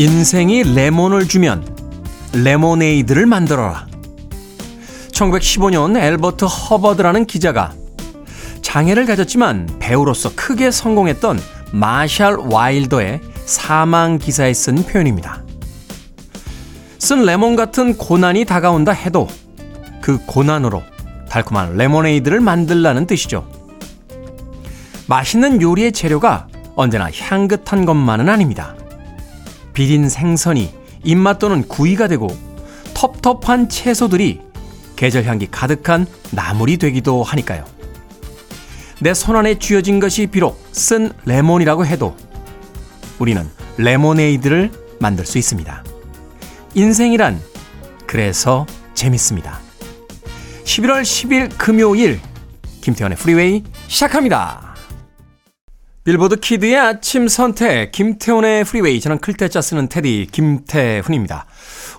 인생이 레몬을 주면 레모네이드를 만들어라. 1915년 엘버트 허버드라는 기자가 장애를 가졌지만 배우로서 크게 성공했던 마샬 와일더의 사망 기사에 쓴 표현입니다. 쓴 레몬 같은 고난이 다가온다 해도 그 고난으로 달콤한 레모네이드를 만들라는 뜻이죠. 맛있는 요리의 재료가 언제나 향긋한 것만은 아닙니다. 비린 생선이 입맛 또는 구이가 되고 텁텁한 채소들이 계절 향기 가득한 나물이 되기도 하니까요. 내 손안에 쥐어진 것이 비록 쓴 레몬이라고 해도 우리는 레모네이드를 만들 수 있습니다. 인생이란 그래서 재밌습니다. 11월 10일 금요일 김태훈의 프리웨이 시작합니다. 빌보드 kid의 아침 선택 김태훈의 프리웨이 저는 클 태 자 쓰는 태디 김태훈입니다.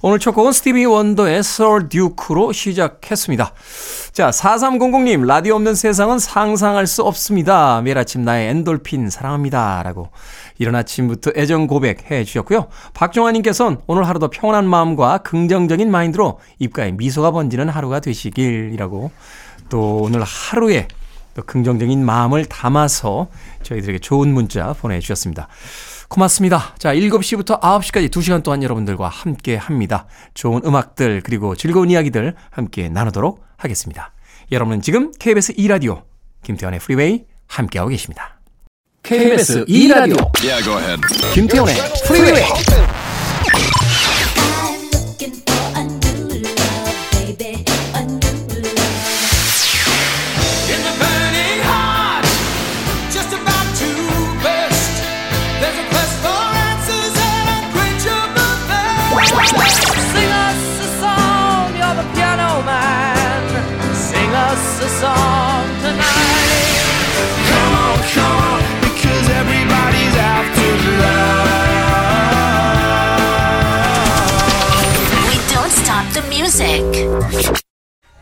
오늘 첫 곡은 스티비 원더의 Sir Duke로 시작했습니다. 자 4300님 라디오 없는 세상은 상상할 수 없습니다. 매일 아침 나의 엔돌핀 사랑합니다. 라고 이런 아침부터 애정 고백해 주셨고요. 박종환님께서는 오늘 하루도 평온한 마음과 긍정적인 마인드로 입가에 미소가 번지는 하루가 되시길이라고 또 오늘 하루에 또 긍정적인 마음을 담아서 저희들에게 좋은 문자 보내주셨습니다. 고맙습니다. 자, 7시부터 9시까지 2시간 동안 여러분들과 함께 합니다. 좋은 음악들, 그리고 즐거운 이야기들 함께 나누도록 하겠습니다. 여러분은 지금 KBS 2라디오, 김태훈의 프리웨이 함께하고 계십니다. KBS 2라디오, yeah, 김태훈의 프리웨이!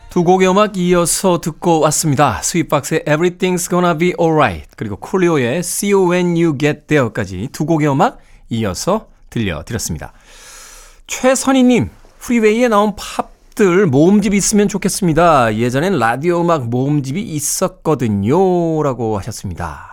두 곡의 음악 이어서 듣고 왔습니다. 스윗박스의 Everything's Gonna Be Alright 그리고 쿨리오의 See You When You Get There까지 두 곡의 음악 이어서 들려드렸습니다. 최선희님, 프리웨이에 나온 팝들 모음집 있으면 좋겠습니다. 예전엔 라디오 음악 모음집이 있었거든요. 라고 하셨습니다.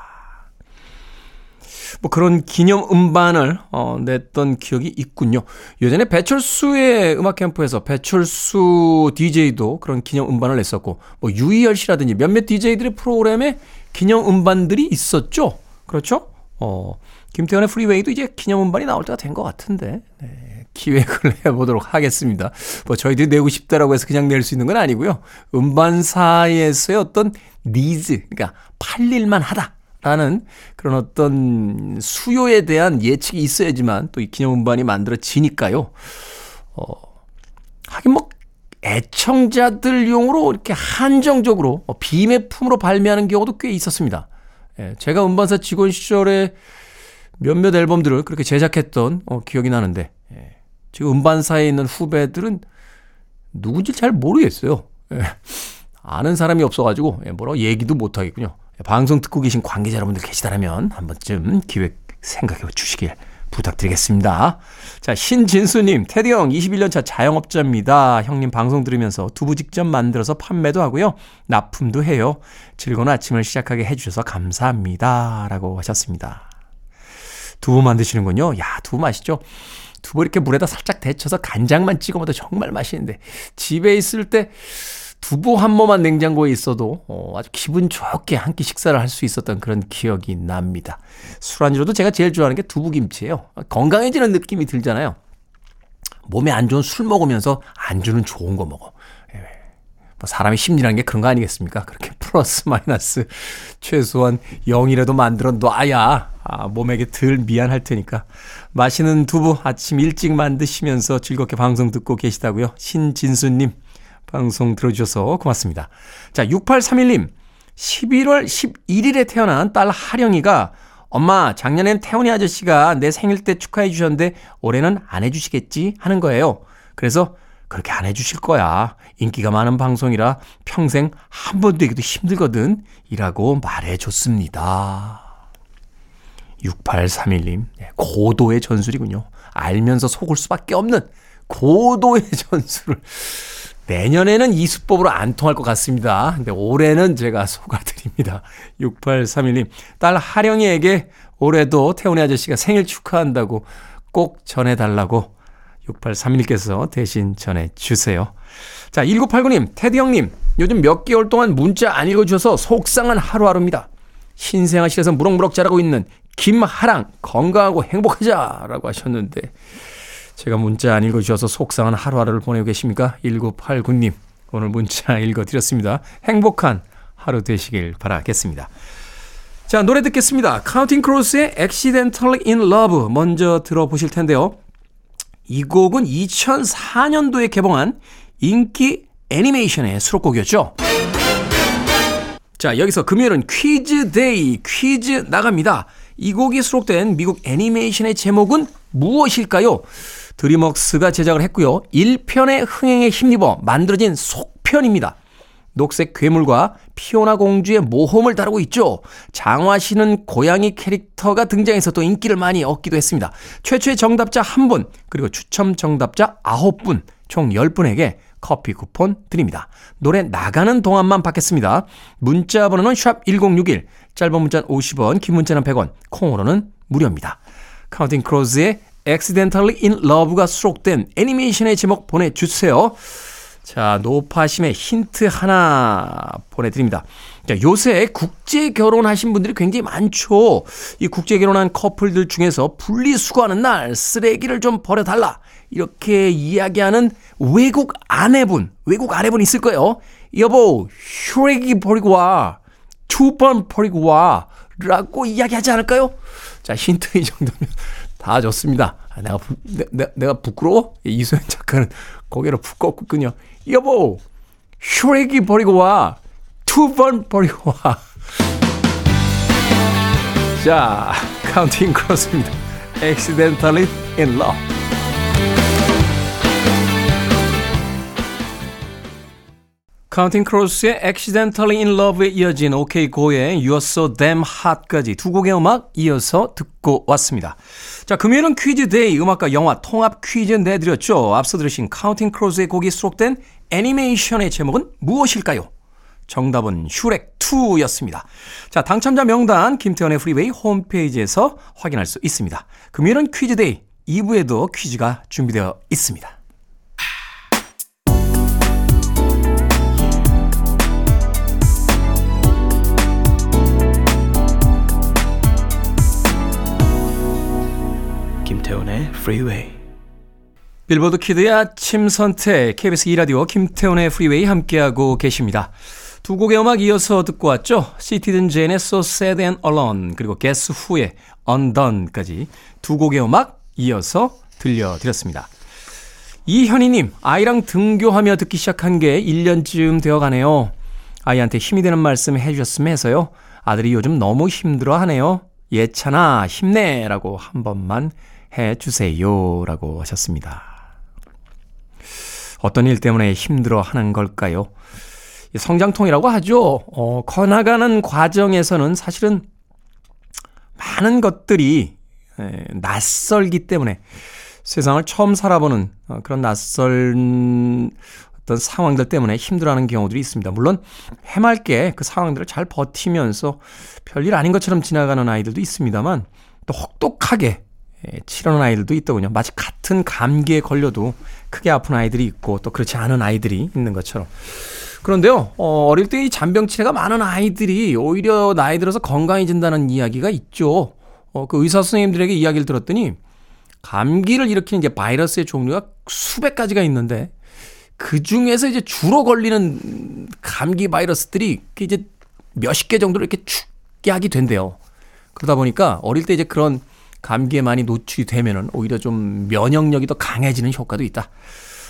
뭐 그런 기념 음반을 어, 냈던 기억이 있군요. 예전에 배철수의 음악 캠프에서 배철수 DJ도 그런 기념 음반을 냈었고 뭐 유희열 씨라든지 몇몇 DJ들의 프로그램에 기념 음반들이 있었죠. 그렇죠? 어, 김태훈의 프리웨이도 이제 기념 음반이 나올 때가 된 것 같은데. 네, 기획을 해보도록 하겠습니다. 뭐 저희들이 내고 싶다라고 해서 그냥 낼 수 있는 건 아니고요. 음반사에서의 어떤 니즈, 그러니까 팔릴만 하다. 라는 그런 어떤 수요에 대한 예측이 있어야지만 또 이 기념음반이 만들어지니까요. 어, 하긴 뭐 애청자들용으로 이렇게 한정적으로 뭐 비매품으로 발매하는 경우도 꽤 있었습니다. 예, 제가 음반사 직원 시절에 몇몇 앨범들을 그렇게 제작했던 어, 기억이 나는데 예, 지금 음반사에 있는 후배들은 누군지 잘 모르겠어요. 예, 아는 사람이 없어가지고 예, 뭐라고 얘기도 못하겠군요. 방송 듣고 계신 관계자 여러분들 계시다면 한 번쯤 기획 생각해 주시길 부탁드리겠습니다. 자, 신진수님, 테디 형 21년차 자영업자입니다. 형님 방송 들으면서 두부 직접 만들어서 판매도 하고요. 납품도 해요. 즐거운 아침을 시작하게 해주셔서 감사합니다. 라고 하셨습니다. 두부 만드시는군요. 야, 두부 맛있죠? 두부 이렇게 물에다 살짝 데쳐서 간장만 찍어 먹어도 정말 맛있는데 집에 있을 때 두부 한 모만 냉장고에 있어도 어, 아주 기분 좋게 한 끼 식사를 할 수 있었던 그런 기억이 납니다. 술안주로도 제가 제일 좋아하는 게 두부김치예요. 건강해지는 느낌이 들잖아요. 몸에 안 좋은 술 먹으면서 안주는 좋은 거 먹어. 예. 뭐 사람의 심리라는 게 그런 거 아니겠습니까? 그렇게 플러스 마이너스 최소한 0이라도 만들어 놔야 아, 몸에게 덜 미안할 테니까 맛있는 두부 아침 일찍 만드시면서 즐겁게 방송 듣고 계시다고요. 신진수님 방송 들어주셔서 고맙습니다. 자, 6831님. 11월 11일에 태어난 딸 하령이가 엄마, 작년엔 태훈이 아저씨가 내 생일 때 축하해 주셨는데 올해는 안 해주시겠지? 하는 거예요. 그래서 그렇게 안 해주실 거야. 인기가 많은 방송이라 평생 한번 되기도 힘들거든. 이라고 말해 줬습니다. 6831님, 고도의 전술이군요. 알면서 속을 수밖에 없는 고도의 전술을. 내년에는 이 수법으로 안 통할 것 같습니다. 근데 올해는 제가 속아드립니다. 6831님, 딸 하령이에게 올해도 태훈이 아저씨가 생일 축하한다고 꼭 전해달라고 6831님께서 대신 전해주세요. 자, 1989님, 테디 형님, 요즘 몇 개월 동안 문자 안 읽어주셔서 속상한 하루하루입니다. 신생아실에서 무럭무럭 자라고 있는 김하랑 건강하고 행복하자 라고 하셨는데 제가 문자 안 읽어주셔서 속상한 하루하루를 보내고 계십니까? 1989님 오늘 문자 읽어드렸습니다. 행복한 하루 되시길 바라겠습니다. 자 노래 듣겠습니다. Counting Crows의 Accidentally in Love 먼저 들어보실 텐데요. 이 곡은 2004년도에 개봉한 인기 애니메이션의 수록곡이었죠. 자, 여기서 금요일은 Quiz Day, 퀴즈 나갑니다. 이 곡이 수록된 미국 애니메이션의 제목은 무엇일까요? 드리먹스가 제작을 했고요. 1편의 흥행에 힘입어 만들어진 속편입니다. 녹색 괴물과 피오나 공주의 모험을 다루고 있죠. 장화 씨는 고양이 캐릭터가 등장해서 또 인기를 많이 얻기도 했습니다. 최초의 정답자 1분, 그리고 추첨 정답자 9분, 총 10분에게 커피 쿠폰 드립니다. 노래 나가는 동안만 받겠습니다. 문자 번호는 샵 1061, 짧은 문자는 50원, 긴 문자는 100원, 콩으로는 무료입니다. Counting Crows의 Accidentally in Love가 수록된 애니메이션의 제목 보내주세요. 자, 노파심에 힌트 하나 보내드립니다. 자, 요새 국제 결혼하신 분들이 굉장히 많죠. 이 국제 결혼한 커플들 중에서 분리수거하는 날 쓰레기를 좀 버려달라. 이렇게 이야기하는 외국 아내분, 외국 아내분 있을 거예요. 여보, 슈레기 버리고 와. 두번 버리고 와. 라고 이야기하지 않을까요? 자, 힌트 이 정도면 다 줬습니다. 아, 내가, 부, 내, 내 가 부끄러워? 이소연 작가는 고개를 푹 꺾었군요. 여보, 슈레기 버리고 와. 두 번 버리고 와. 자, Counting Crows입니다. Accidentally in love. Counting Crows의 Accidentally in Love에 이어진 OK Go의 You're So Damn Hot까지 두 곡의 음악 이어서 듣고 왔습니다. 자, 금요일은 Quiz Day 음악과 영화 통합 퀴즈 내드렸죠. 앞서 들으신 Counting Crows의 곡이 수록된 애니메이션의 제목은 무엇일까요? 정답은 슈렉2였습니다. 자, 당첨자 명단 김태훈의 프리웨이 홈페이지에서 확인할 수 있습니다. 금요일은 Quiz Day 2부에도 퀴즈가 준비되어 있습니다. 김태훈의 프리웨이 Billboard Kid의 아침 선택 KBS 2 라디오 김태훈의 프리웨이 함께하고 계십니다. 두 곡의 음악 이어서 듣고 왔죠. 시티든 제인의 So Sad and Alone 그리고 Guess Who의 Undone까지 두 곡의 음악 이어서 들려드렸습니다. 이현희님, 아이랑 등교하며 듣기 시작한 게 1년쯤 되어 가네요. 아이한테 힘이 되는 말씀 해주셨으면 해서요. 아들이 요즘 너무 힘들어 하네요. 예찬아, 힘내! 라고 한 번만 해 주세요. 라고 하셨습니다. 어떤 일 때문에 힘들어 하는 걸까요? 성장통이라고 하죠. 어, 커나가는 과정에서는 사실은 많은 것들이 에, 낯설기 때문에 세상을 처음 살아보는 어, 그런 낯선 어떤 상황들 때문에 힘들어하는 경우들이 있습니다. 물론 해맑게 그 상황들을 잘 버티면서 별일 아닌 것처럼 지나가는 아이들도 있습니다만 또 혹독하게 예, 치르는 아이들도 있더군요. 마치 같은 감기에 걸려도 크게 아픈 아이들이 있고 또 그렇지 않은 아이들이 있는 것처럼. 그런데요, 어, 어릴 때 이 잔병치레가 많은 아이들이 오히려 나이 들어서 건강해진다는 이야기가 있죠. 어, 그 의사 선생님들에게 이야기를 들었더니 감기를 일으키는 이제 바이러스의 종류가 수백 가지가 있는데 그 중에서 이제 주로 걸리는 감기 바이러스들이 이제 몇십 개 정도로 이렇게 죽게 하게 된대요. 그러다 보니까 어릴 때 이제 그런 감기에 많이 노출이 되면은 오히려 좀 면역력이 더 강해지는 효과도 있다.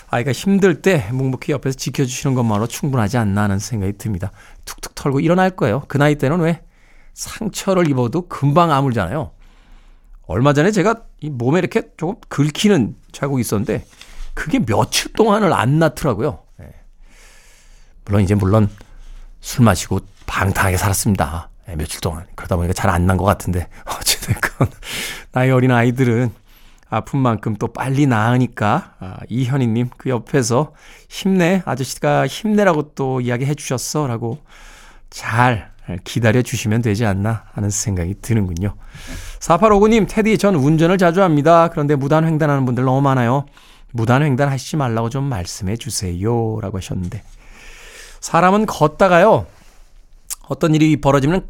아이가 힘들 때 묵묵히 옆에서 지켜주시는 것만으로 충분하지 않나 하는 생각이 듭니다. 툭툭 털고 일어날 거예요. 그 나이 때는 왜 상처를 입어도 금방 아물잖아요. 얼마 전에 제가 이 몸에 이렇게 조금 긁히는 자국이 있었는데 그게 며칠 동안을 안 낫더라고요. 예. 물론 이제 물론 술 마시고 방탕하게 살았습니다. 예, 며칠 동안. 그러다 보니까 잘 안 난 것 같은데. 어찌됐건, 나이 어린 아이들은 아픈 만큼 또 빨리 나으니까, 아, 이현희님 그 옆에서 힘내, 아저씨가 힘내라고 또 이야기 해 주셨어. 라고 잘 기다려 주시면 되지 않나 하는 생각이 드는군요. 4859님, 테디, 전 운전을 자주 합니다. 그런데 무단횡단하는 분들 너무 많아요. 무단횡단 하시지 말라고 좀 말씀해 주세요. 라고 하셨는데. 사람은 걷다가요, 어떤 일이 벌어지면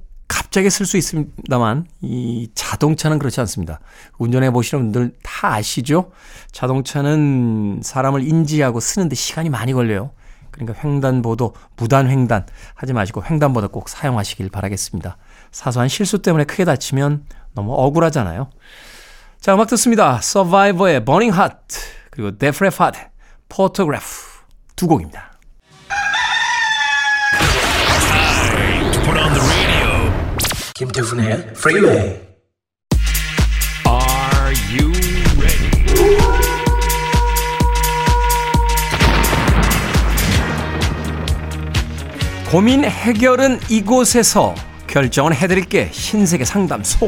갑자기 쓸 수 있습니다만, 이 자동차는 그렇지 않습니다. 운전해 보시는 분들 다 아시죠? 자동차는 사람을 인지하고 쓰는데 시간이 많이 걸려요. 그러니까 횡단보도, 무단 횡단 하지 마시고 횡단보도 꼭 사용하시길 바라겠습니다. 사소한 실수 때문에 크게 다치면 너무 억울하잖아요. 자, 음악 듣습니다. Survivor의 Burning Heart, 그리고 Leppard, Photograph 두 곡입니다. 김태훈의 Freeway. Are you ready? 고민 해결은 이곳에서 결정은 해드릴게 흰색의 상담소.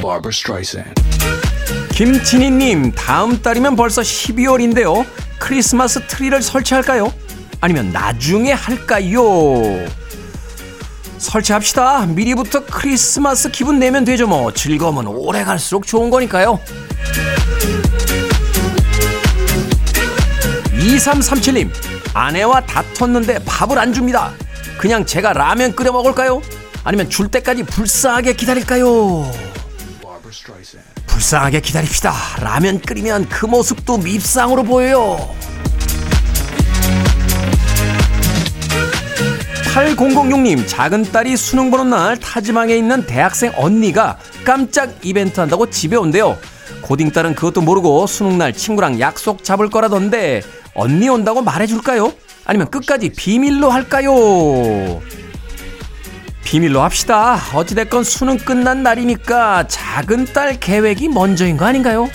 Barbra Streisand. 김진희님, 다음 달이면 벌써 12월인데요. 크리스마스 트리를 설치할까요? 아니면 나중에 할까요? 설치합시다. 미리부터 크리스마스 기분 내면 되죠, 뭐. 즐거움은 오래 갈수록 좋은 거니까요. 2337님, 아내와 다퉜는데 밥을 안 줍니다. 그냥 제가 라면 끓여 먹을까요? 아니면 줄 때까지 불쌍하게 기다릴까요? 불쌍하게 기다립시다. 라면 끓이면 그 모습도 밉상으로 보여요. 8006님, 작은 딸이 수능 보는 날 타지망에 있는 대학생 언니가 깜짝 이벤트 한다고 집에 온대요. 고딩 딸은 그것도 모르고 수능 날 친구랑 약속 잡을 거라던데 언니 온다고 말해줄까요? 아니면 끝까지 비밀로 할까요? 비밀로 합시다. 어찌됐건 수능 끝난 날이니까 작은 딸 계획이 먼저인 거 아닌가요?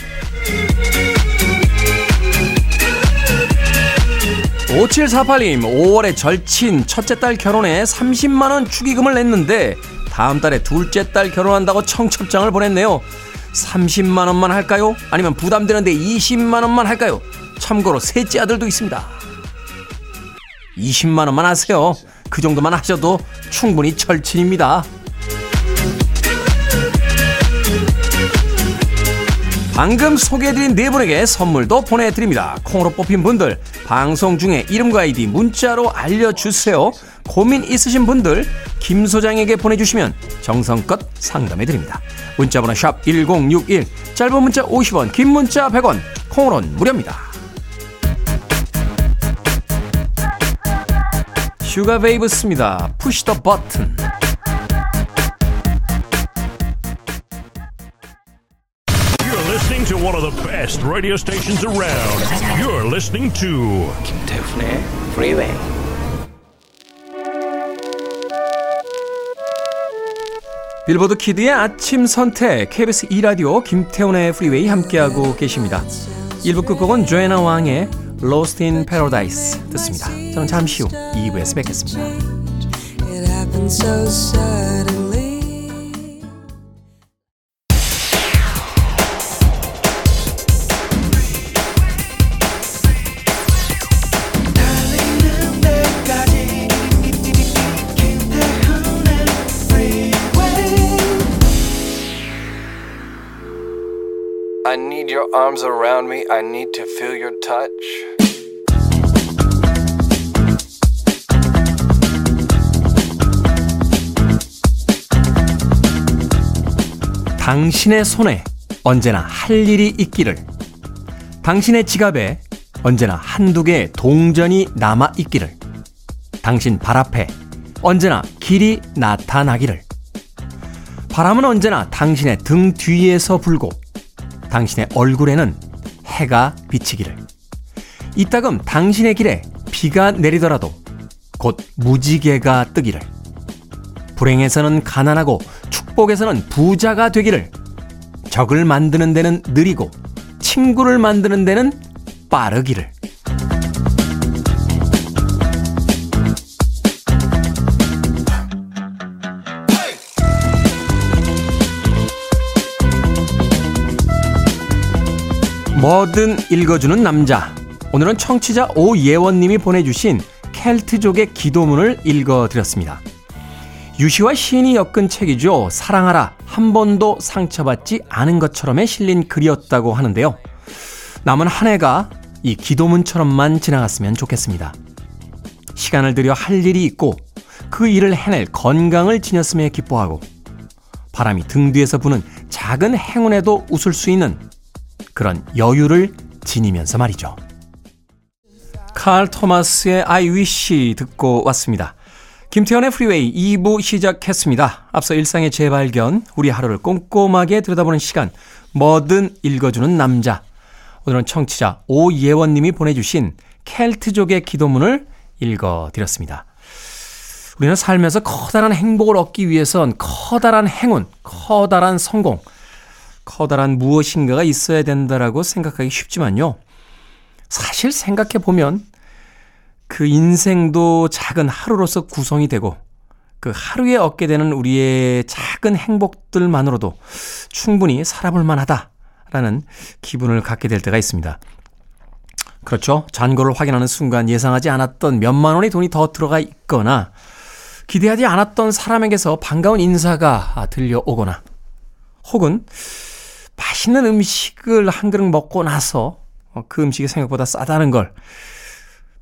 5748님, 5월에 절친 첫째 딸 결혼에 30만원 축의금을 냈는데 다음 달에 둘째 딸 결혼한다고 청첩장을 보냈네요. 30만원만 할까요? 아니면 부담되는데 20만원만 할까요? 참고로 셋째 아들도 있습니다. 20만원만 하세요. 그 정도만 하셔도 충분히 절친입니다. 방금 소개해드린 네 분에게 선물도 보내드립니다. 콩으로 뽑힌 분들 방송 중에 이름과 아이디 문자로 알려주세요. 고민 있으신 분들 김 소장에게 보내주시면 정성껏 상담해드립니다. 문자번호 샵 1061 짧은 문자 50원 긴 문자 100원 콩으로는 무료입니다. 슈가 베이브스입니다. Push the button. You're one of the best radio stations around. You're listening to 김태훈의 Freeway. Billboard Kid의 아침 선택 KBS 2 라디오 김태훈의 프리웨이 함께하고 계십니다. 1부 끝곡은 조애나 왕의 Lost in Paradise 듣습니다. 저는 잠시 후 2부에서 뵙겠습니다. Arms around me. I need to feel your touch. 당신의 손에 언제나 할 일이 있기를. 당신의 지갑에 언제나 한두 개의 동전이 남아 있기를. 당신 발 앞에 언제나 길이 나타나기를. 바람은 언제나 당신의 등 뒤에서 불고 당신의 얼굴에는 해가 비치기를. 이따금 당신의 길에 비가 내리더라도 곧 무지개가 뜨기를. 불행에서는 가난하고 축복에서는 부자가 되기를. 적을 만드는 데는 느리고 친구를 만드는 데는 빠르기를. 뭐든 읽어주는 남자. 오늘은 청취자 오예원님이 보내주신 켈트족의 기도문을 읽어드렸습니다. 유시와 시인이 엮은 책이죠. 사랑하라. 한 번도 상처받지 않은 것처럼에 실린 글이었다고 하는데요. 남은 한 해가 이 기도문처럼만 지나갔으면 좋겠습니다. 시간을 들여 할 일이 있고 그 일을 해낼 건강을 지녔음에 기뻐하고 바람이 등 뒤에서 부는 작은 행운에도 웃을 수 있는 그런 여유를 지니면서 말이죠. 칼 토마스의 I Wish 듣고 왔습니다. 김태현의 프리웨이 2부 시작했습니다. 앞서 일상의 재발견, 우리 하루를 꼼꼼하게 들여다보는 시간, 뭐든 읽어주는 남자. 오늘은 청취자 오예원님이 보내주신 켈트족의 기도문을 읽어드렸습니다. 우리는 살면서 커다란 행복을 얻기 위해선 커다란 행운, 커다란 성공, 커다란 무엇인가가 있어야 된다라고 생각하기 쉽지만요. 사실 생각해 보면 그 인생도 작은 하루로서 구성이 되고 그 하루에 얻게 되는 우리의 작은 행복들만으로도 충분히 살아볼 만하다라는 기분을 갖게 될 때가 있습니다. 그렇죠. 잔고를 확인하는 순간 예상하지 않았던 몇만 원의 돈이 더 들어가 있거나 기대하지 않았던 사람에게서 반가운 인사가 들려오거나 혹은 맛있는 음식을 한 그릇 먹고 나서 어, 그 음식이 생각보다 싸다는 걸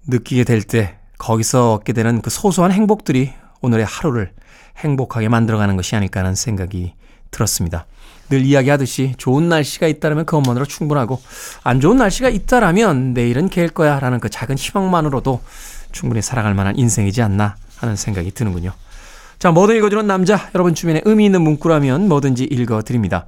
느끼게 될 때 거기서 얻게 되는 그 소소한 행복들이 오늘의 하루를 행복하게 만들어가는 것이 아닐까 하는 생각이 들었습니다. 늘 이야기하듯이 좋은 날씨가 있다면 그것만으로 충분하고 안 좋은 날씨가 있다라면 내일은 개일 거야 라는 그 작은 희망만으로도 충분히 살아갈 만한 인생이지 않나 하는 생각이 드는군요. 자, 뭐든 읽어주는 남자, 여러분 주변에 의미 있는 문구라면 뭐든지 읽어드립니다.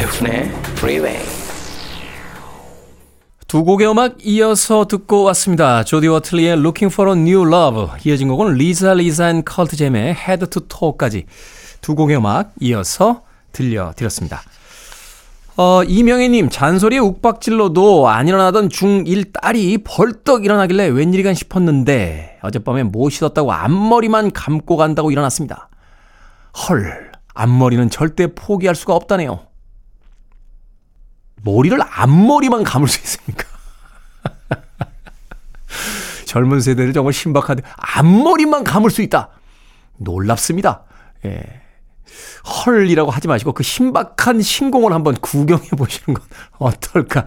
김태훈의 Freeway. 두 곡의 음악 이어서 듣고 왔습니다. 조디 워틀리의 Looking for a New Love 이어진 곡은 Lisa Lisa and Cult Jam의 Head to Toe까지 두 곡의 음악 이어서 들려드렸습니다. 어, 이명희님, 잔소리에 욱박질러도 안 일어나던 중1 딸이 벌떡 일어나길래 웬일이간 싶었는데 어젯밤에 못 씻었다고 앞머리만 감고 간다고 일어났습니다. 헐, 앞머리는 절대 포기할 수가 없다네요. 머리를 앞머리만 감을 수 있습니까? 젊은 세대를 정말 신박한데 앞머리만 감을 수 있다. 놀랍습니다. 예. 헐이라고 하지 마시고 그 신박한 신공을 한번 구경해 보시는 건 어떨까.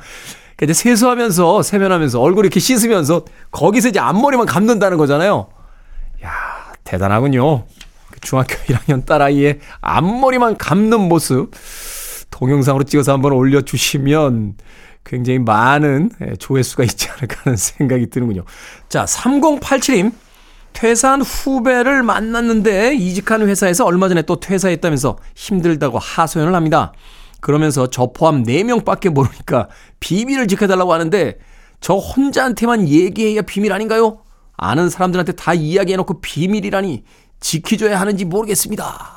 그러니까 이제 세수하면서 세면하면서 얼굴 이렇게 씻으면서 거기서 이제 앞머리만 감는다는 거잖아요. 야 대단하군요. 그 중학교 1학년 딸아이의 앞머리만 감는 모습 동영상으로 찍어서 한번 올려주시면 굉장히 많은 예, 조회수가 있지 않을까 하는 생각이 드는군요. 자, 3087님. 퇴사한 후배를 만났는데 이직한 회사에서 얼마 전에 또 퇴사했다면서 힘들다고 하소연을 합니다. 그러면서 저 포함 4명밖에 모르니까 비밀을 지켜달라고 하는데 저 혼자한테만 얘기해야 비밀 아닌가요? 아는 사람들한테 다 이야기해놓고 비밀이라니 지켜줘야 하는지 모르겠습니다.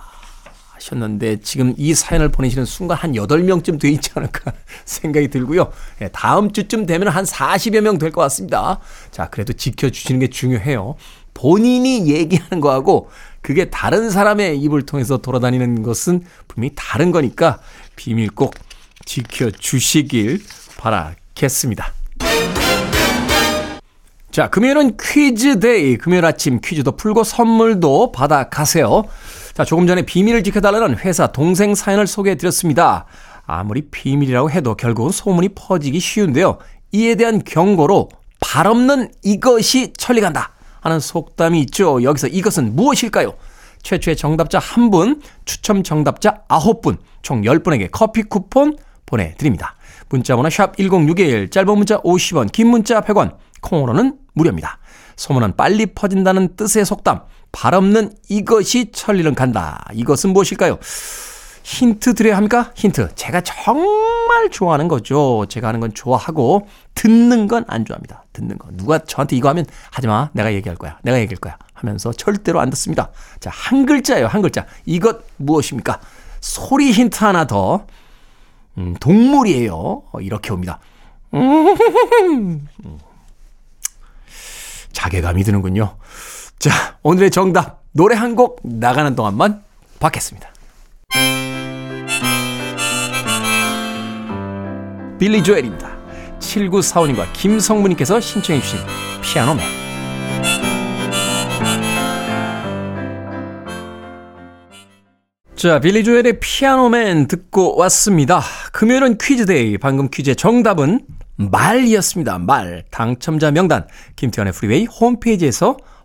하셨는데 지금 이 사연을 보내시는 순간 한 8명쯤 돼 있지 않을까 생각이 들고요. 예, 다음 주쯤 되면 한 40여 명 될 것 같습니다. 자, 그래도 지켜주시는 게 중요해요. 본인이 얘기하는 거하고 그게 다른 사람의 입을 통해서 돌아다니는 것은 분명히 다른 거니까 비밀 꼭 지켜주시길 바라겠습니다. 자, 금요일은 Quiz Day. 금요일 아침 퀴즈도 풀고 선물도 받아가세요. 자, 조금 전에 비밀을 지켜달라는 회사 동생 사연을 소개해 드렸습니다. 아무리 비밀이라고 해도 결국은 소문이 퍼지기 쉬운데요. 이에 대한 경고로 발 없는 이것이 천리간다 하는 속담이 있죠. 여기서 이것은 무엇일까요? 최초의 정답자 1분, 추첨 정답자 9분, 총 10분에게 커피 쿠폰 보내드립니다. 문자번호 샵 1061, 짧은 문자 50원, 긴 문자 100원, 콩으로는 무료입니다. 소문은 빨리 퍼진다는 뜻의 속담. 발 없는 이것이 천리는 간다. 이것은 무엇일까요? 힌트 드려야 합니까? 힌트. 제가 정말 좋아하는 거죠. 제가 하는 건 좋아하고 듣는 건 안 좋아합니다. 듣는 거. 누가 저한테 이거 하면 하지 마. 내가 얘기할 거야. 내가 얘기할 거야. 하면서 절대로 안 듣습니다. 자, 한 글자예요. 한 글자. 이것 무엇입니까? 소리 힌트 하나 더. 음, 동물이에요. 어, 이렇게 옵니다. 음. 자괴감이 드는군요. 자, 오늘의 정답. 노래 한 곡 나가는 동안만 받겠습니다. 빌리 조엘입니다. 7945님과 김성무님께서 신청해주신 Piano Man. 자, 빌리 조엘의 Piano Man 듣고 왔습니다. 금요일은 Quiz Day. 방금 퀴즈의 정답은 말이었습니다. 말. 당첨자 명단. 김태훈의 프리웨이 홈페이지에서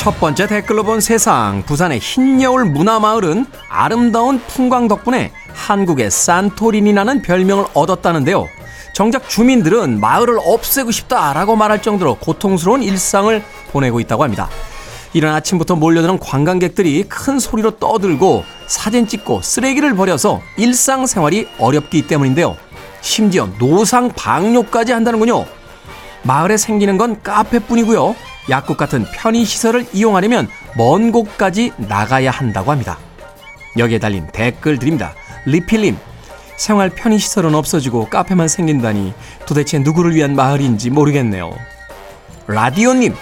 첫 번째 댓글로 본 세상. 부산의 흰여울 문화마을은 아름다운 풍광 덕분에 한국의 산토리니라는 별명을 얻었다는데요. 정작 주민들은 마을을 없애고 싶다라고 말할 정도로 고통스러운 일상을 보내고 있다고 합니다. 이른 아침부터 몰려드는 관광객들이 큰 소리로 떠들고 사진 찍고 쓰레기를 버려서 일상생활이 어렵기 때문인데요. 심지어 노상 방뇨까지 한다는군요. 마을에 생기는 건 카페뿐이고요. 약국 같은 편의시설을 이용하려면 먼 곳까지 나가야 한다고 합니다. 여기에 달린 댓글들입니다. 리필님, 생활 편의시설은 없어지고 카페만 생긴다니 도대체 누구를 위한 마을인지 모르겠네요. 라디오님,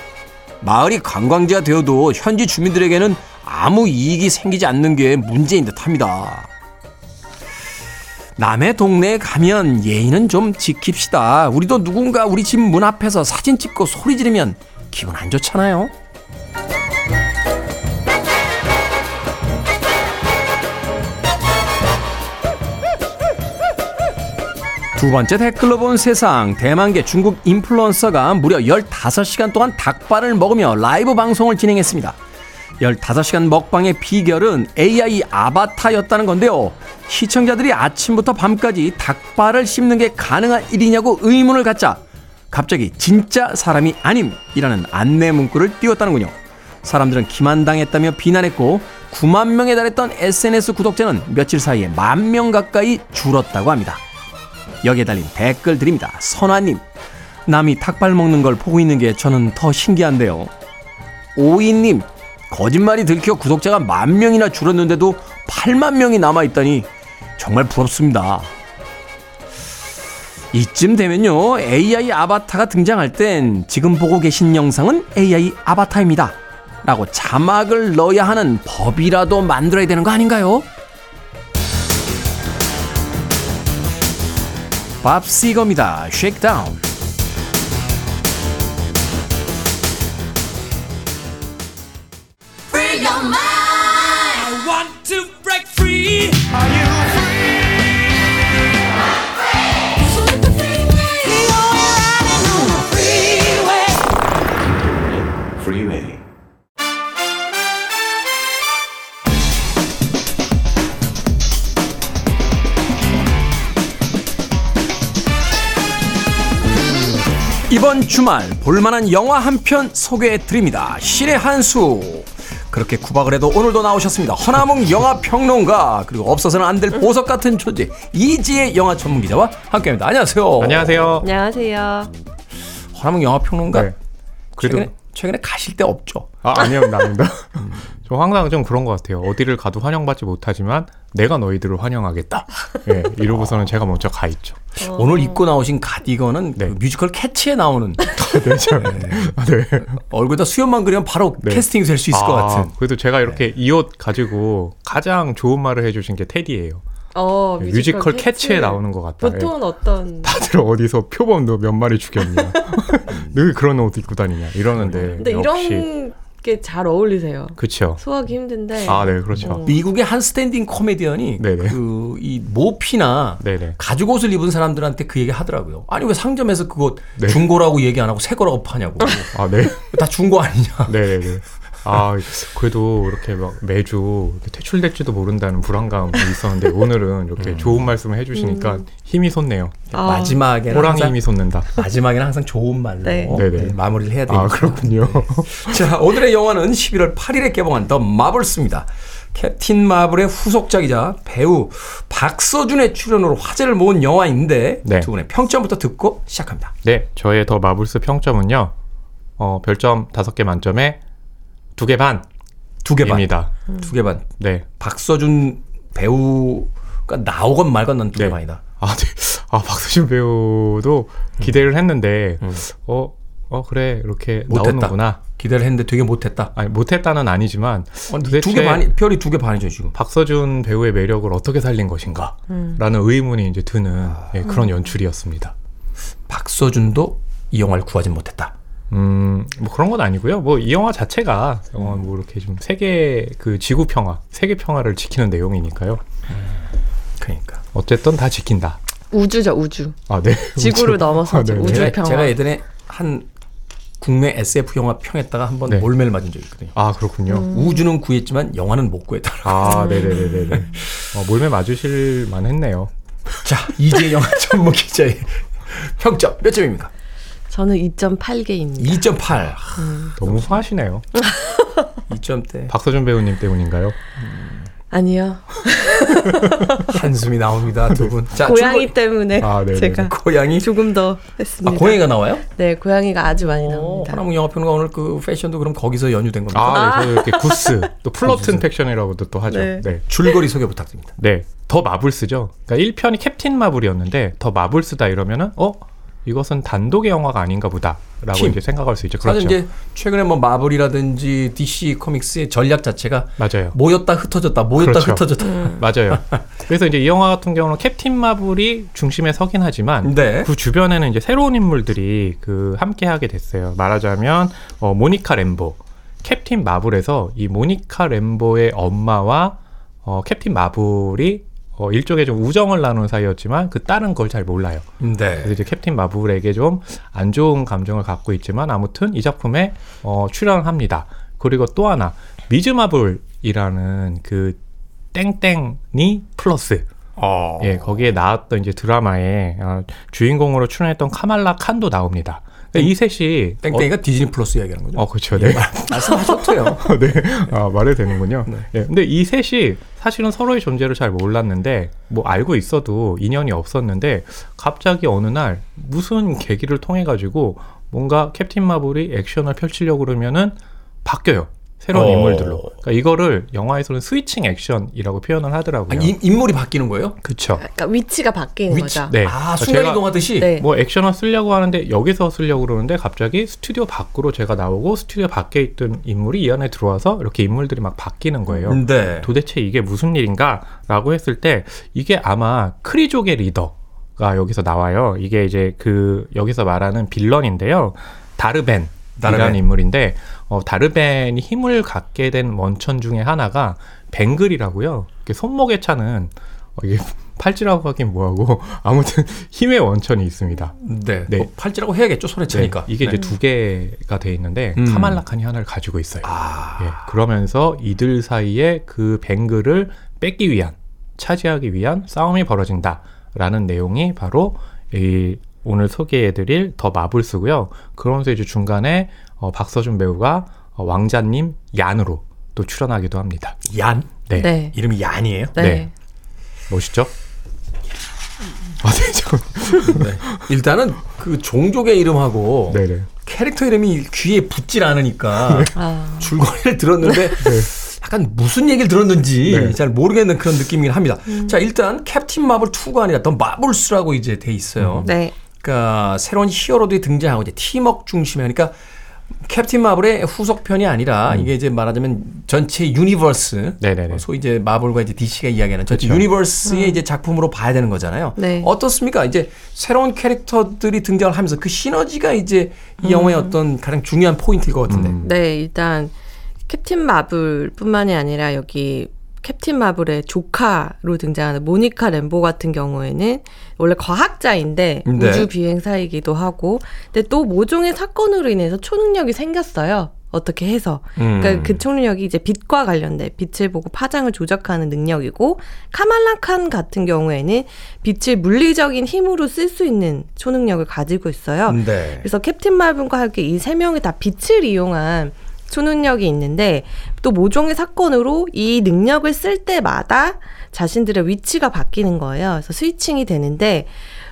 마을이 관광지가 되어도 현지 주민들에게는 아무 이익이 생기지 않는 게 문제인 듯 합니다. 남의 동네에 가면 예의는 좀 지킵시다. 우리도 누군가 우리 집 문 앞에서 사진 찍고 소리 지르면 기분 안 좋잖아요. 두 번째 댓글로 본 세상 대만계 중국 인플루언서가 무려 15시간 동안 닭발을 먹으며 라이브 방송을 진행했습니다. 15시간 먹방의 비결은 AI 아바타였다는 건데요. 시청자들이 아침부터 밤까지 닭발을 씹는 게 가능한 일이냐고 의문을 갖자 갑자기 진짜 사람이 아님이라는 안내 문구를 띄웠다는군요. 사람들은 기만당했다며 비난했고 9만 명에 달했던 SNS 구독자는 며칠 사이에 만 명 가까이 줄었다고 합니다. 여기에 달린 댓글 드립니다. 선화님, 남이 닭발 먹는 걸 보고 있는 게 저는 더 신기한데요. 오이님, 거짓말이 들켜 구독자가 만 명이나 줄었는데도 8만 명이 남아있다니 정말 부럽습니다. 이쯤 되면요, AI 아바타가 등장할 땐 지금 보고 계신 영상은 AI 아바타입니다. 라고 자막을 넣어야 하는 법이라도 만들어야 되는 거 아닌가요? 밥 시거입니다. 쉐이크다운. 주말 볼만한 영화 한 편 소개해 드립니다. 신의 한수. 그렇게 구박을 해도 오늘도 나오셨습니다. 허나몽 영화 평론가 그리고 없어서는 안 될 보석 같은 존재 이지의 영화 전문 기자와 함께합니다. 안녕하세요. 안녕하세요. 안녕하세요. 허나몽 영화 평론가 네. 그래도 최근에 최근에 가실 데 없죠. 아 아니요 나입니다. 저 항상 좀 그런 것 같아요. 어디를 가도 환영받지 못하지만 내가 너희들을 환영하겠다. 예, 이러고서는 제가 먼저 가 있죠. 오늘 입고 나오신 가디건은 네. 그 뮤지컬 캣츠에 나오는 네, 저- 아, 네. 얼굴에다 수염만 그리면 바로 네. 캐스팅이 될 수 있을 것 아, 같은. 그래도 제가 이렇게 이 옷 가지고 가장 좋은 말을 해주신 게 태디예요. 어, 네, 뮤지컬 캣츠 에 나오는 것 같다. 예. 보통은 어떤 다들 어디서 표범 너 몇 마리 죽였냐. 늘 그런 옷 입고 다니냐 이러는데 근데 역시 이런 게 잘 어울리세요. 그쵸. 소화하기 힘든데. 아, 네, 그렇죠. 어. 미국의 한 스탠딩 코미디언이. 그 이 모피나 네네. 가죽 옷을 입은 사람들한테 그 얘기 하더라고요. 아니 왜 상점에서 그거 네. 중고라고 얘기 안 하고 새 거라고 파냐고. 아, 네. 다 중고 아니냐. 네네네. 아, 그래도 이렇게 막 매주 이렇게 퇴출될지도 모른다는 불안감이 있었는데 오늘은 이렇게 좋은 말씀을 해주시니까 힘이 솟네요. 아, 마지막에는 호랑이 항상 힘이 솟는다. 마지막에는 항상 좋은 말로 네. 네네. 네, 마무리를 해야 되니까. 아, 그렇군요. 자, 오늘의 영화는 11월 8일에 개봉한 더 마블스입니다. 캡틴 마블의 후속작이자 배우 박서준의 출연으로 화제를 모은 영화인데 네. 두 분의 평점부터 듣고 시작합니다. 네, 저의 더 마블스 평점은요. 어, 별점 5개 만점에 2개 두개 반. 반입니다. 두 개 반. 네. 박서준 배우가 나오건 말건 난 두 개 네. 반이다. 아, 네. 아, 박수진 배우도 기대를 했는데, 어, 어, 그래, 이렇게 못했다. 나오는구나. 기대를 했는데 되게 못했다. 아니, 못했다는 아니지만, 어, 도대체 두개 반이 별이 두 개 반이죠 지금. 박서준 배우의 매력을 어떻게 살린 것인가? 라는 의문이 이제 드는 예, 그런 연출이었습니다. 박서준도 이 영화를 구하진 못했다. 음, 뭐 그런 건 아니고요. 뭐 이 영화 자체가 어, 뭐 이렇게 좀 세계 그 지구 평화, 세계 평화를 지키는 내용이니까요. 그러니까. 어쨌든 다 지킨다. 우주죠, 우주. 아, 네. 지구를 우주. 넘어서 아, 네, 네. 우주 평화. 제가 예전에 한 국내 SF 영화 평했다가 한번 네. 몰매를 맞은 적이 있거든요. 아, 그렇군요. 우주는 구했지만 영화는 못 구했다. 아, 네네네네. 어, 몰매 맞으실 만했네요. 자, 이제 영화 전문 기자의 평점 몇 점입니까? 저는 2.8개입니다. 2.8. 너무 후하시네요. 2점대. 박서준 배우님 때문인가요? 아니요. 한숨이 나옵니다, 두 분. 자, 고양이 출근- 때문에 아. 제가 고양이. 조금 더 아, 했습니다. 고양이가 나와요? 네, 고양이가 아주 많이 어, 나옵니다. 허남웅 영화평론가 오늘 그 패션도 그럼 거기서 연유된 겁니다. 아, 네. 저도 이렇게 구스, 또 플러큰 패션이라고도 또 하죠. 네. 네. 줄거리 소개 부탁드립니다. 네. 더 마블스죠. 그러니까 1편이 캡틴 마블이었는데 더 마블스다 이러면은 어 이것은 단독의 영화가 아닌가 보다라고 팀. 이제 생각할 수 있죠. 사실 그렇죠. 이제 최근에 뭐 마블이라든지 DC 코믹스의 전략 자체가 맞아요. 모였다 흩어졌다, 모였다 그렇죠. 흩어졌다. 맞아요. 그래서 이제 이 영화 같은 경우는 캡틴 마블이 중심에 서긴 하지만 네. 그 주변에는 이제 새로운 인물들이 그 함께 하게 됐어요. 말하자면 어, 모니카 램보. 캡틴 마블에서 이 모니카 램보의 엄마와 어, 캡틴 마블이 어, 일종의 좀 우정을 나누는 사이였지만 그 딸은 그걸 잘 몰라요. 그래서 네. 이제 캡틴 마블에게 좀 안 좋은 감정을 갖고 있지만 아무튼 이 작품에 어, 출연을 합니다. 그리고 또 하나 미즈 마블이라는 그 땡땡니 플러스 어. 예 거기에 나왔던 이제 드라마에 어, 주인공으로 출연했던 카말라 칸도 나옵니다. 그러니까 이 셋이 땡땡이가 디즈니 플러스 이야기하는 거죠. 어, 어 그렇죠. 네. 말씀하셨대요. 네. 아, 말해도 되는군요. 예. 근데 이 셋이 사실은 서로의 존재를 잘 몰랐는데, 뭐 알고 있어도 인연이 없었는데, 갑자기 어느 날 무슨 계기를 통해 가지고 뭔가 캡틴 마블이 액션을 펼치려고 그러면은 바뀌어요. 새로운 어. 인물들로. 그러니까 이거를 영화에서는 switching 액션이라고 표현을 아, 하더라고요. 인, 인물이 바뀌는 거예요? 그쵸. 그러니까 위치가 바뀌는 위치. 거죠. 네. 아, 그러니까 순간 이동하듯이. 네. 뭐 액션을 쓰려고 하는데 여기서 쓰려고 그러는데 갑자기 스튜디오 밖으로 제가 나오고 스튜디오 밖에 있던 인물이 이 안에 들어와서 이렇게 인물들이 막 바뀌는 거예요. 네. 도대체 이게 무슨 일인가라고 했을 때 이게 아마 크리족의 리더가 여기서 나와요. 이게 이제 그 여기서 말하는 빌런인데요. 다르벤. 이라는 다르벤. 인물인데 어, 다르벤이 힘을 갖게 된 원천 중에 하나가 뱅글이라고요. 손목에 차는 어, 이게 팔찌라고 하긴 뭐하고 아무튼 힘의 원천이 있습니다. 네. 네. 뭐 팔찌라고 해야겠죠. 손에 차니까. 네, 이게 네. 이제 두 개가 돼 있는데 음. 카말라칸이 하나를 가지고 있어요. 아. 예, 그러면서 이들 사이에 그 뱅글을 뺏기 위한 차지하기 위한 싸움이 벌어진다라는 내용이 바로 이 오늘 소개해드릴 더 마블스고요. 그러면서 이제 중간에 어, 박서준 배우가 어, 왕자님 얀으로 또 출연하기도 합니다. 얀. 네, 네. 이름이 얀이에요? 네. 네. 멋있죠? 아, 네. 네. 일단은 그 종족의 이름하고 네, 네. 캐릭터 이름이 귀에 붙질 않으니까 아, 줄거리를 들었는데 약간 무슨 얘기를 들었는지 네. 잘 모르겠는 그런 느낌이긴 합니다. 자, 일단 캡틴 마블 2가 아니라 더 마블스라고 이제 돼 있어요. 네. 그러니까 새로운 히어로들이 등장하고 이제 팀워크 중심에 하니까 캡틴 마블의 후속편이 아니라 이게 이제 말하자면 전체 universe 음. 네네네. 어, 소위 이제 마블과 이제 DC가 이야기하는 전체 그렇죠. universe의 이제 작품으로 봐야 되는 거잖아요. 네. 어떻습니까? 이제 새로운 캐릭터들이 등장을 하면서 그 시너지가 이제 이 영화의 어떤 가장 중요한 포인트일 것 같은데. 음. 네, 일단 캡틴 마블뿐만이 아니라 여기 캡틴 마블의 조카로 등장하는 모니카 램보 같은 경우에는 원래 과학자인데 네. 우주 비행사이기도 하고 근데 또 모종의 사건으로 인해서 초능력이 생겼어요. 어떻게 해서. 음. 그러니까 그 초능력이 이제 빛과 관련된 빛을 보고 파장을 조작하는 능력이고 카말라 칸 같은 경우에는 빛을 물리적인 힘으로 쓸 수 있는 초능력을 가지고 있어요. 네. 그래서 캡틴 마블과 함께 이 세 명이 다 빛을 이용한 초능력이 있는데 또 모종의 사건으로 이 능력을 쓸 때마다 자신들의 위치가 바뀌는 거예요. 그래서 스위칭이 되는데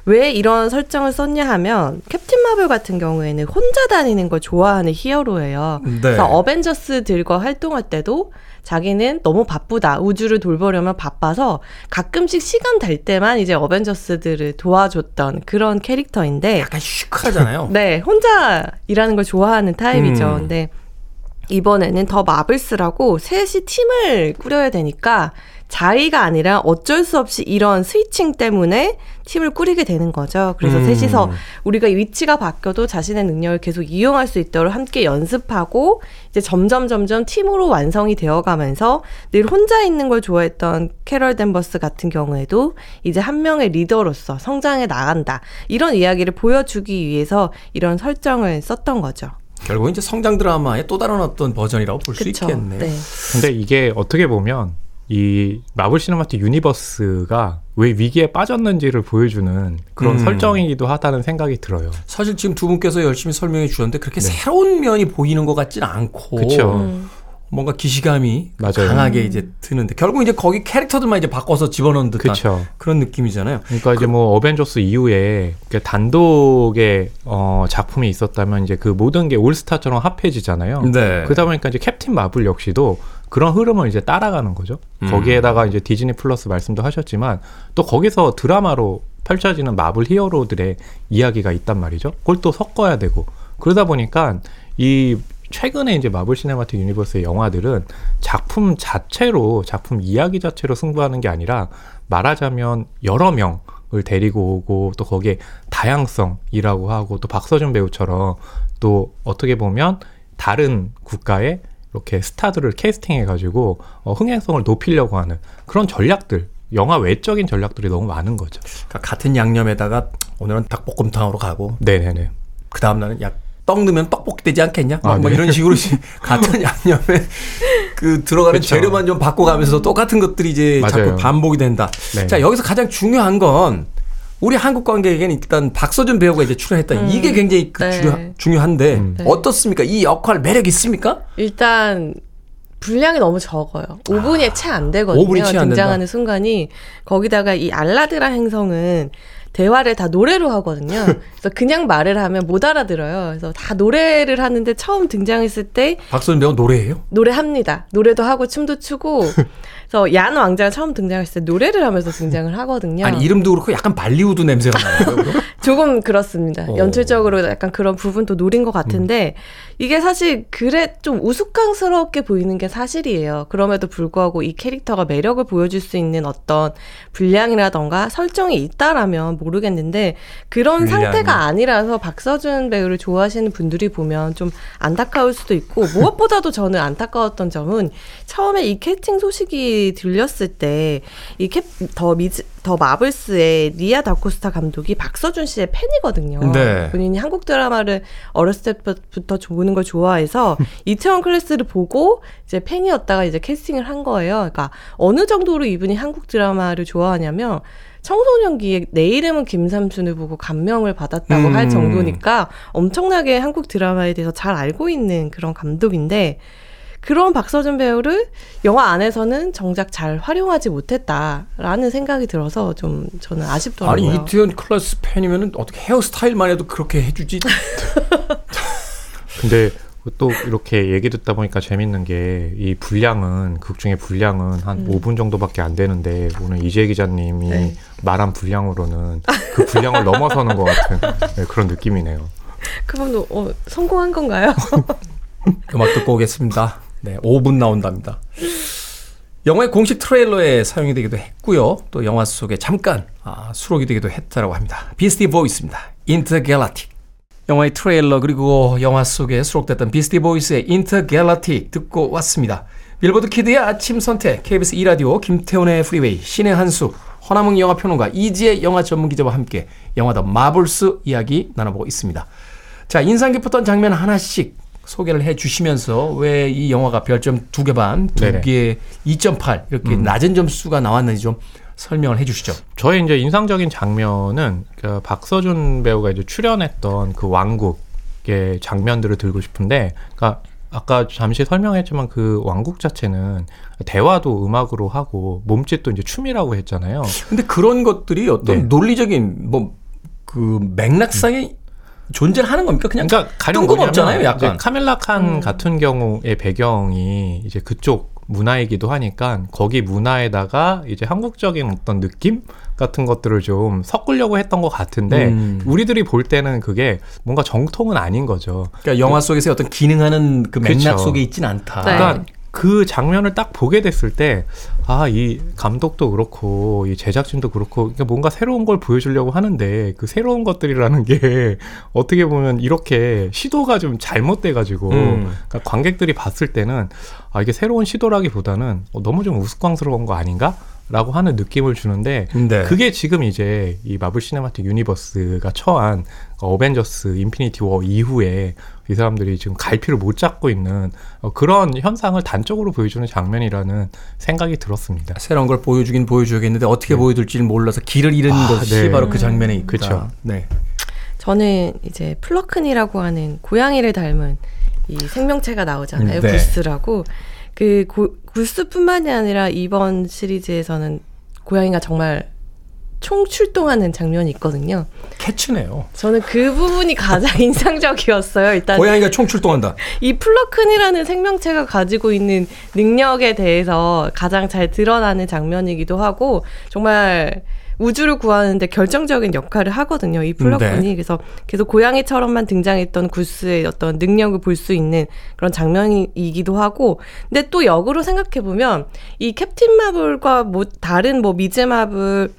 왜 이런 설정을 썼냐 하면 캡틴 마블 같은 경우에는 혼자 다니는 걸 좋아하는 히어로예요. 네. 그래서 어벤져스들과 활동할 때도 자기는 너무 바쁘다. 우주를 돌보려면 바빠서 가끔씩 시간 될 때만 이제 어벤져스들을 도와줬던 그런 캐릭터인데 약간 시크하잖아요. 네, 혼자 일하는 걸 좋아하는 타입이죠. 음. 근데 이번에는 더 마블스라고 셋이 팀을 꾸려야 되니까 자의가 아니라 어쩔 수 없이 이런 switching 때문에 팀을 꾸리게 되는 거죠. 그래서 음. 셋이서 우리가 위치가 바뀌어도 자신의 능력을 계속 이용할 수 있도록 함께 연습하고 이제 점점 점점 팀으로 완성이 되어 가면서 늘 혼자 있는 걸 좋아했던 캐럴 댄버스 같은 경우에도 이제 한 명의 리더로서 성장해 나간다. 이런 이야기를 보여주기 위해서 이런 설정을 썼던 거죠. 결국 이제 성장 드라마의 또 다른 어떤 버전이라고 볼 수? 있겠네요. 네. 근데 이게 어떻게 보면 이 마블 시네마틱 유니버스가 왜 위기에 빠졌는지를 보여주는 그런 음. 설정이기도 하다는 생각이 들어요. 사실 지금 두 분께서 열심히 설명해 주셨는데 그렇게 새로운 면이 보이는 것 같지는 않고 네. 그쵸. 음. 뭔가 기시감이 맞아요. 강하게 이제 드는데 결국 이제 거기 캐릭터들만 이제 바꿔서 집어넣은 듯한 그쵸. 그런 느낌이잖아요. 그러니까 이제 뭐 어벤져스 이후에 그 단독의 어 작품이 있었다면 이제 그 모든 게 올스타처럼 합해지잖아요. 네. 그러다 보니까 이제 캡틴 마블 역시도 그런 흐름을 이제 따라가는 거죠. 음. 거기에다가 이제 디즈니 플러스 말씀도 하셨지만 또 거기서 드라마로 펼쳐지는 마블 히어로들의 이야기가 있단 말이죠. 그걸 또 섞어야 되고 그러다 보니까 이 최근에 이제 마블 시네마틱 유니버스의 영화들은 작품 자체로 작품 이야기 자체로 승부하는 게 아니라 말하자면 여러 명 을 데리고 오고 또 거기에 다양성이라고 하고 또 박서준 배우처럼 또 어떻게 보면 다른 국가의 이렇게 스타들을 캐스팅해 가지고 어, 흥행성을 높이려고 하는 그런 전략들 영화 외적인 전략들이 너무 많은 거죠. 그러니까 같은 양념에다가 오늘은 닭볶음탕으로 가고 네네네. 그 다음 날은 야 떡 넣으면 떡볶이 되지 않겠냐? 막 아, 뭐 네. 이런 식으로 같은 양념에 그 들어가는 그쵸. 재료만 좀 바꿔가면서 똑같은 것들이 이제 자꾸 맞아요. 반복이 된다. 네. 자 여기서 가장 중요한 건 우리 한국 관객에게는 일단 박서준 배우가 이제 출연했다. 이게 굉장히 그 네. 중요, 중요한데 음. 네. 어떻습니까? 이 역할 매력 있습니까? 일단 분량이 너무 적어요. 5분이 채안 되거든요. 5분이 채안 등장하는 순간이 거기다가 이 알라드라 행성은 대화를 다 노래로 하거든요. 그래서 그냥 말을 하면 못 알아들어요. 그래서 다 노래를 하는데 처음 등장했을 때 박서준 배우 노래예요? 노래합니다. 노래도 하고 춤도 추고. 그래서 얀 왕자가 처음 등장했을 때 노래를 하면서 등장을 하거든요. 아니 이름도 그렇고 약간 발리우드 냄새가 나요. 조금 그렇습니다. 어. 연출적으로 약간 그런 부분도 노린 것 같은데 이게 사실 그래 좀 우스꽝스럽게 보이는 게 사실이에요. 그럼에도 불구하고 이 캐릭터가 매력을 보여줄 수 있는 어떤 분량이라던가 설정이 있다라면 모르겠는데 그런 분량이. 상태가 아니라서 박서준 배우를 좋아하시는 분들이 보면 좀 안타까울 수도 있고 무엇보다도 저는 안타까웠던 점은 처음에 이 캐스팅 소식이 들렸을 때 이 캡 더 미즈 더 마블스의 니아 다코스타 감독이 박서준 씨의 팬이거든요. 네. 본인이 한국 드라마를 어렸을 때부터 보는 걸 좋아해서 이태원 클래스를 보고 이제 팬이었다가 이제 캐스팅을 한 거예요. 그러니까 어느 정도로 이분이 한국 드라마를 좋아하냐면 청소년기에 내 이름은 김삼순을 보고 감명을 받았다고 음. 할 정도니까 엄청나게 한국 드라마에 대해서 잘 알고 있는 그런 감독인데 그런 박서준 배우를 영화 안에서는 정작 잘 활용하지 못했다라는 생각이 들어서 좀 저는 아쉽더라고요. 아니 이태원 클래스 팬이면은 어떻게 헤어스타일만 해도 그렇게 해주지? 근데 또 이렇게 얘기 듣다 보니까 재밌는 게 이 분량은 극 중에 분량은 한 5분 정도밖에 안 되는데 오늘 이재 기자님이 네. 말한 분량으로는 그 분량을 넘어서는 것 같은 네, 그런 느낌이네요. 그분도 어, 성공한 건가요? 음악 듣고 오겠습니다. 네, 5분 나온답니다. 영화의 공식 트레일러에 사용이 되기도 했고요. 또 영화 속에 잠깐 아, 수록이 되기도 했다라고 합니다. 비스티 보이즈입니다. Intergalactic. 영화의 트레일러 그리고 영화 속에 수록됐던 비스티 보이즈의 Intergalactic 듣고 왔습니다. 빌보드 키드의 아침 선택 KBS 2라디오 김태훈의 프리웨이 씨네한수 허남웅 영화평론가 이지혜 영화 전문기자와 함께 영화 더 마블스 이야기 나눠보고 있습니다. 자 인상 깊었던 장면 하나씩 소개를 해 주시면서 왜 이 영화가 별점 두 개 반, 두. 개에 2.8 이렇게 낮은 점수가 나왔는지 좀 설명을 해 주시죠. 저의 이제 인상적인 장면은 그 박서준 배우가 이제 출연했던 그 왕국의 장면들을 들고 싶은데, 그러니까 아까 잠시 설명했지만 그 왕국 자체는 대화도 음악으로 하고 몸짓도 이제 춤이라고 했잖아요. 근데 그런 것들이 어떤 네. 논리적인 뭐 그 맥락상에 존재를 하는 겁니까? 그냥 그러니까 가령 뜬금없잖아요, 약간. 카멜라 칸 같은 경우의 배경이 이제 그쪽 문화이기도 하니까 거기 문화에다가 이제 한국적인 어떤 느낌 같은 것들을 좀 섞으려고 했던 것 같은데 음. 우리들이 볼 때는 그게 뭔가 정통은 아닌 거죠. 그러니까 영화 속에서 어떤 기능하는 그 맥락 그쵸. 속에 있진 않다. 네. 그러니까 그 장면을 딱 보게 됐을 때, 아, 이 감독도 그렇고, 이 제작진도 그렇고, 그러니까 뭔가 새로운 걸 보여주려고 하는데, 그 새로운 것들이라는 게 어떻게 보면 이렇게 시도가 좀 잘못돼가지고, 음. 그러니까 관객들이 봤을 때는, 아, 이게 새로운 시도라기보다는 어, 너무 좀 우스꽝스러운 거 아닌가? 라고 하는 느낌을 주는데, 네. 그게 지금 이제 이 마블 시네마틱 유니버스가 처한 어벤져스 인피니티 워 이후에 이 사람들이 지금 갈피를 못 잡고 있는 어, 그런 현상을 단적으로 보여주는 장면이라는 생각이 들 었습니다. 새로운 걸 보여주긴 보여줘야겠는데 어떻게 보여줄지를 몰라서 길을 잃은 아, 것이 네. 바로 그 장면에 있다. 그쵸. 네. 저는 이제 플러큰이라고 하는 고양이를 닮은 이 생명체가 나오잖아요. 네. 구스라고. 그 고, 구스뿐만이 아니라 이번 시리즈에서는 고양이가 정말 총 출동하는 장면이 있거든요. 캣츠네요. 저는 그 부분이 가장 인상적이었어요. 일단 고양이가 총 출동한다. 이 플러큰이라는 생명체가 가지고 있는 능력에 대해서 가장 잘 드러나는 장면이기도 하고 정말 우주를 구하는데 결정적인 역할을 하거든요. 이 플러큰이 네. 그래서 계속 고양이처럼만 등장했던 구스의 어떤 능력을 볼 수 있는 그런 장면이기도 하고 근데 또 역으로 생각해 보면 이 캡틴 마블과 뭐 다른 뭐 미즈 마블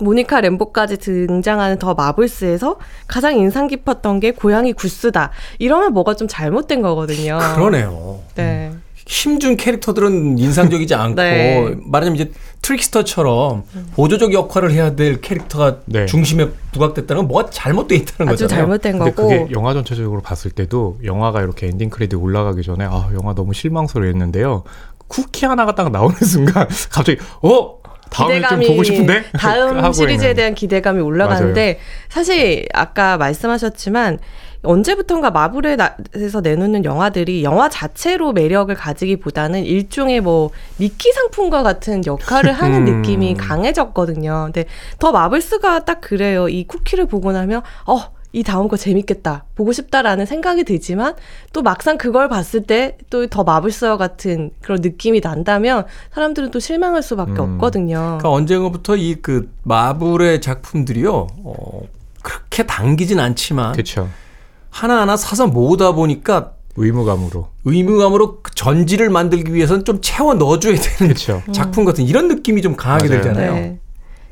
모니카 램보까지 등장하는 더 마블스에서 가장 인상 깊었던 게 고양이 구스다. 이러면 뭐가 좀 잘못된 거거든요. 그러네요. 네. 힘준 캐릭터들은 인상적이지 않고 네. 말하자면 이제 트릭스터처럼 보조적 역할을 해야 될 캐릭터가 네. 중심에 부각됐다는 건 뭐가 잘못돼 있다는 아주 거잖아요. 잘못된 근데 거고. 그게 영화 전체적으로 봤을 때도 영화가 이렇게 엔딩 크레딧 올라가기 전에 아 영화 너무 실망스러웠는데요. 쿠키 하나가 딱 나오는 순간 갑자기 어 다음에 좀 보고 싶은데 다음 시리즈에 있는. 대한 기대감이 올라가는데 사실 아까 말씀하셨지만 언제부턴가 마블에서 내놓는 영화들이 영화 자체로 매력을 가지기보다는 일종의 뭐 미끼 상품과 같은 역할을 하는 음. 느낌이 강해졌거든요. 근데 더 마블스가 딱 그래요. 이 쿠키를 보고 나면 어. 이 다음 거 재밌겠다. 보고 싶다라는 생각이 들지만 또 막상 그걸 봤을 때 또 더 마블스와 같은 그런 느낌이 난다면 사람들은 또 실망할 수밖에 음. 없거든요. 그러니까 언젠가부터 이 그 마블의 작품들이요. 어, 그렇게 당기진 않지만 그렇죠. 하나하나 사서 모으다 보니까 의무감으로 의무감으로 그 전지를 만들기 위해서는 좀 채워 넣어줘야 되는 그렇죠. 작품 같은 이런 느낌이 좀 강하게 맞아요. 들잖아요. 네.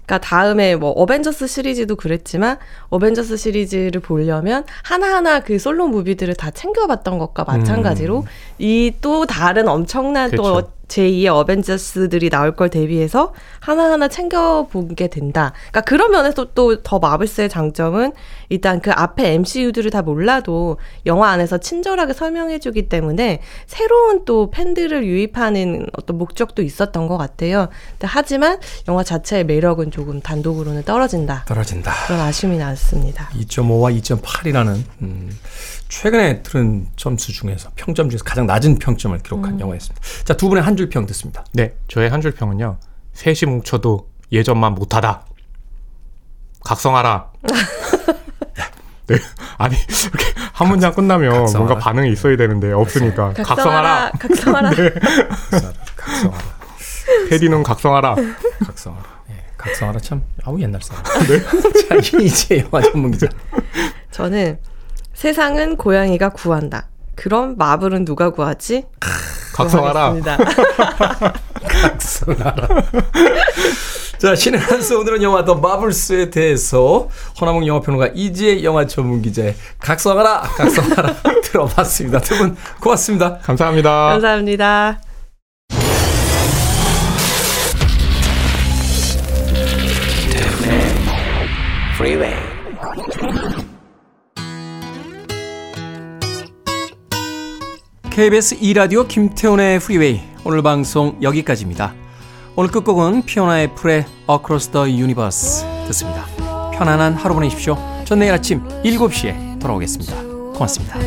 그러니까 다음에 뭐 어벤져스 시리즈도 그랬지만 어벤져스 시리즈를 보려면 하나하나 그 솔로 무비들을 다 챙겨봤던 것과 마찬가지로 이 또 다른 엄청난 또 그쵸. 제2의 어벤져스들이 나올 걸 대비해서 하나하나 챙겨보게 된다. 그러니까 그런 면에서 또 더 마블스의 장점은 일단 그 앞에 MCU들을 다 몰라도 영화 안에서 친절하게 설명해주기 때문에 새로운 또 팬들을 유입하는 어떤 목적도 있었던 것 같아요. 하지만 영화 자체의 매력은 조금 단독으로는 떨어진다. 떨어진다. 그런 아쉬움이 났습니다. 2.5와 2.8이라는 음, 최근에 들은 점수 중에서 평점 중에서 가장 낮은 평점을 기록한 영화였습니다. 자, 두 분의 한 줄 평 듣습니다. 네, 저의 한 줄 평은요. 셋이 뭉쳐도 예전만 못하다. 각성하라. 네, 아니 이렇게 한 문장 끝나면 각성하라. 뭔가 반응이 있어야 되는데 없으니까 각성하라. 각성하라. 각성하라. 테디는 각성하라. 각성하라. 예, 각성하라 참 아우 옛날 사람. 네. 자, 이제 영화 전문 기자. 저는 세상은 고양이가 구한다. 그럼 마블은 누가 구하지? 각성하라. 각성하라. 자, 신의 한수 오늘은 영화 더 마블스에 대해서 허나몽 영화평론가 이지혜 영화 전문 기자의 각성하라, 각성하라 들어봤습니다. 두 분 고맙습니다. 감사합니다. 감사합니다. KBS 2라디오 김태훈의 프리웨이 오늘 방송 여기까지입니다. 오늘 끝곡은 피오나 애플의 Across the Universe 듣습니다. 편안한 하루 보내십시오. 전 내일 아침 7시에 돌아오겠습니다. 고맙습니다.